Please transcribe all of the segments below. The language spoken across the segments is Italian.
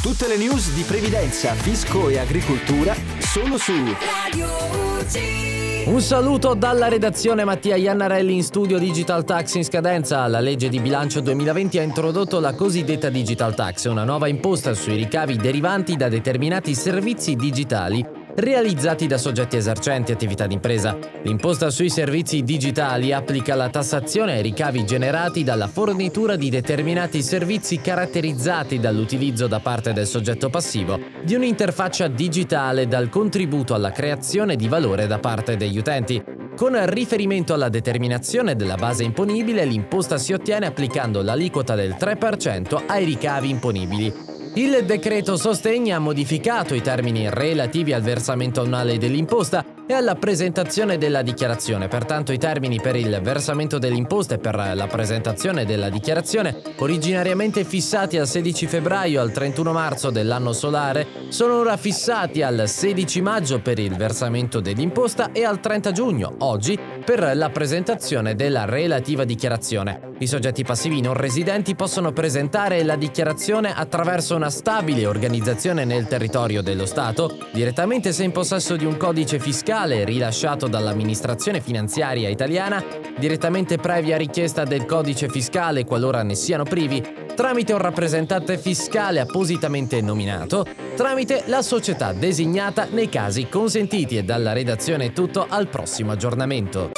Tutte le news di previdenza, fisco e agricoltura solo su Radio UG. Un saluto dalla redazione Mattia Iannarelli in studio Digital Tax in scadenza. La legge di bilancio 2020 ha introdotto la cosiddetta Digital Tax, una nuova imposta sui ricavi derivanti da determinati servizi digitali realizzati da soggetti esercenti attività d'impresa. L'imposta sui servizi digitali applica la tassazione ai ricavi generati dalla fornitura di determinati servizi caratterizzati dall'utilizzo da parte del soggetto passivo di un'interfaccia digitale dal contributo alla creazione di valore da parte degli utenti. Con riferimento alla determinazione della base imponibile, l'imposta si ottiene applicando l'aliquota del 3% ai ricavi imponibili. Il decreto sostegni ha modificato i termini relativi al versamento annuale dell'imposta e alla presentazione della dichiarazione. Pertanto i termini per il versamento dell'imposta e per la presentazione della dichiarazione, originariamente fissati al 16 febbraio al 31 marzo dell'anno solare, sono ora fissati al 16 maggio per il versamento dell'imposta e al 30 giugno, oggi, per la presentazione della relativa dichiarazione. I soggetti passivi non residenti possono presentare la dichiarazione attraverso una stabile organizzazione nel territorio dello Stato, direttamente se in possesso di un codice fiscale rilasciato dall'amministrazione finanziaria italiana, direttamente previa richiesta del codice fiscale qualora ne siano privi, tramite un rappresentante fiscale appositamente nominato, tramite la società designata nei casi consentiti e dalla redazione tutto al prossimo aggiornamento.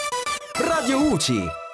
Radio UCI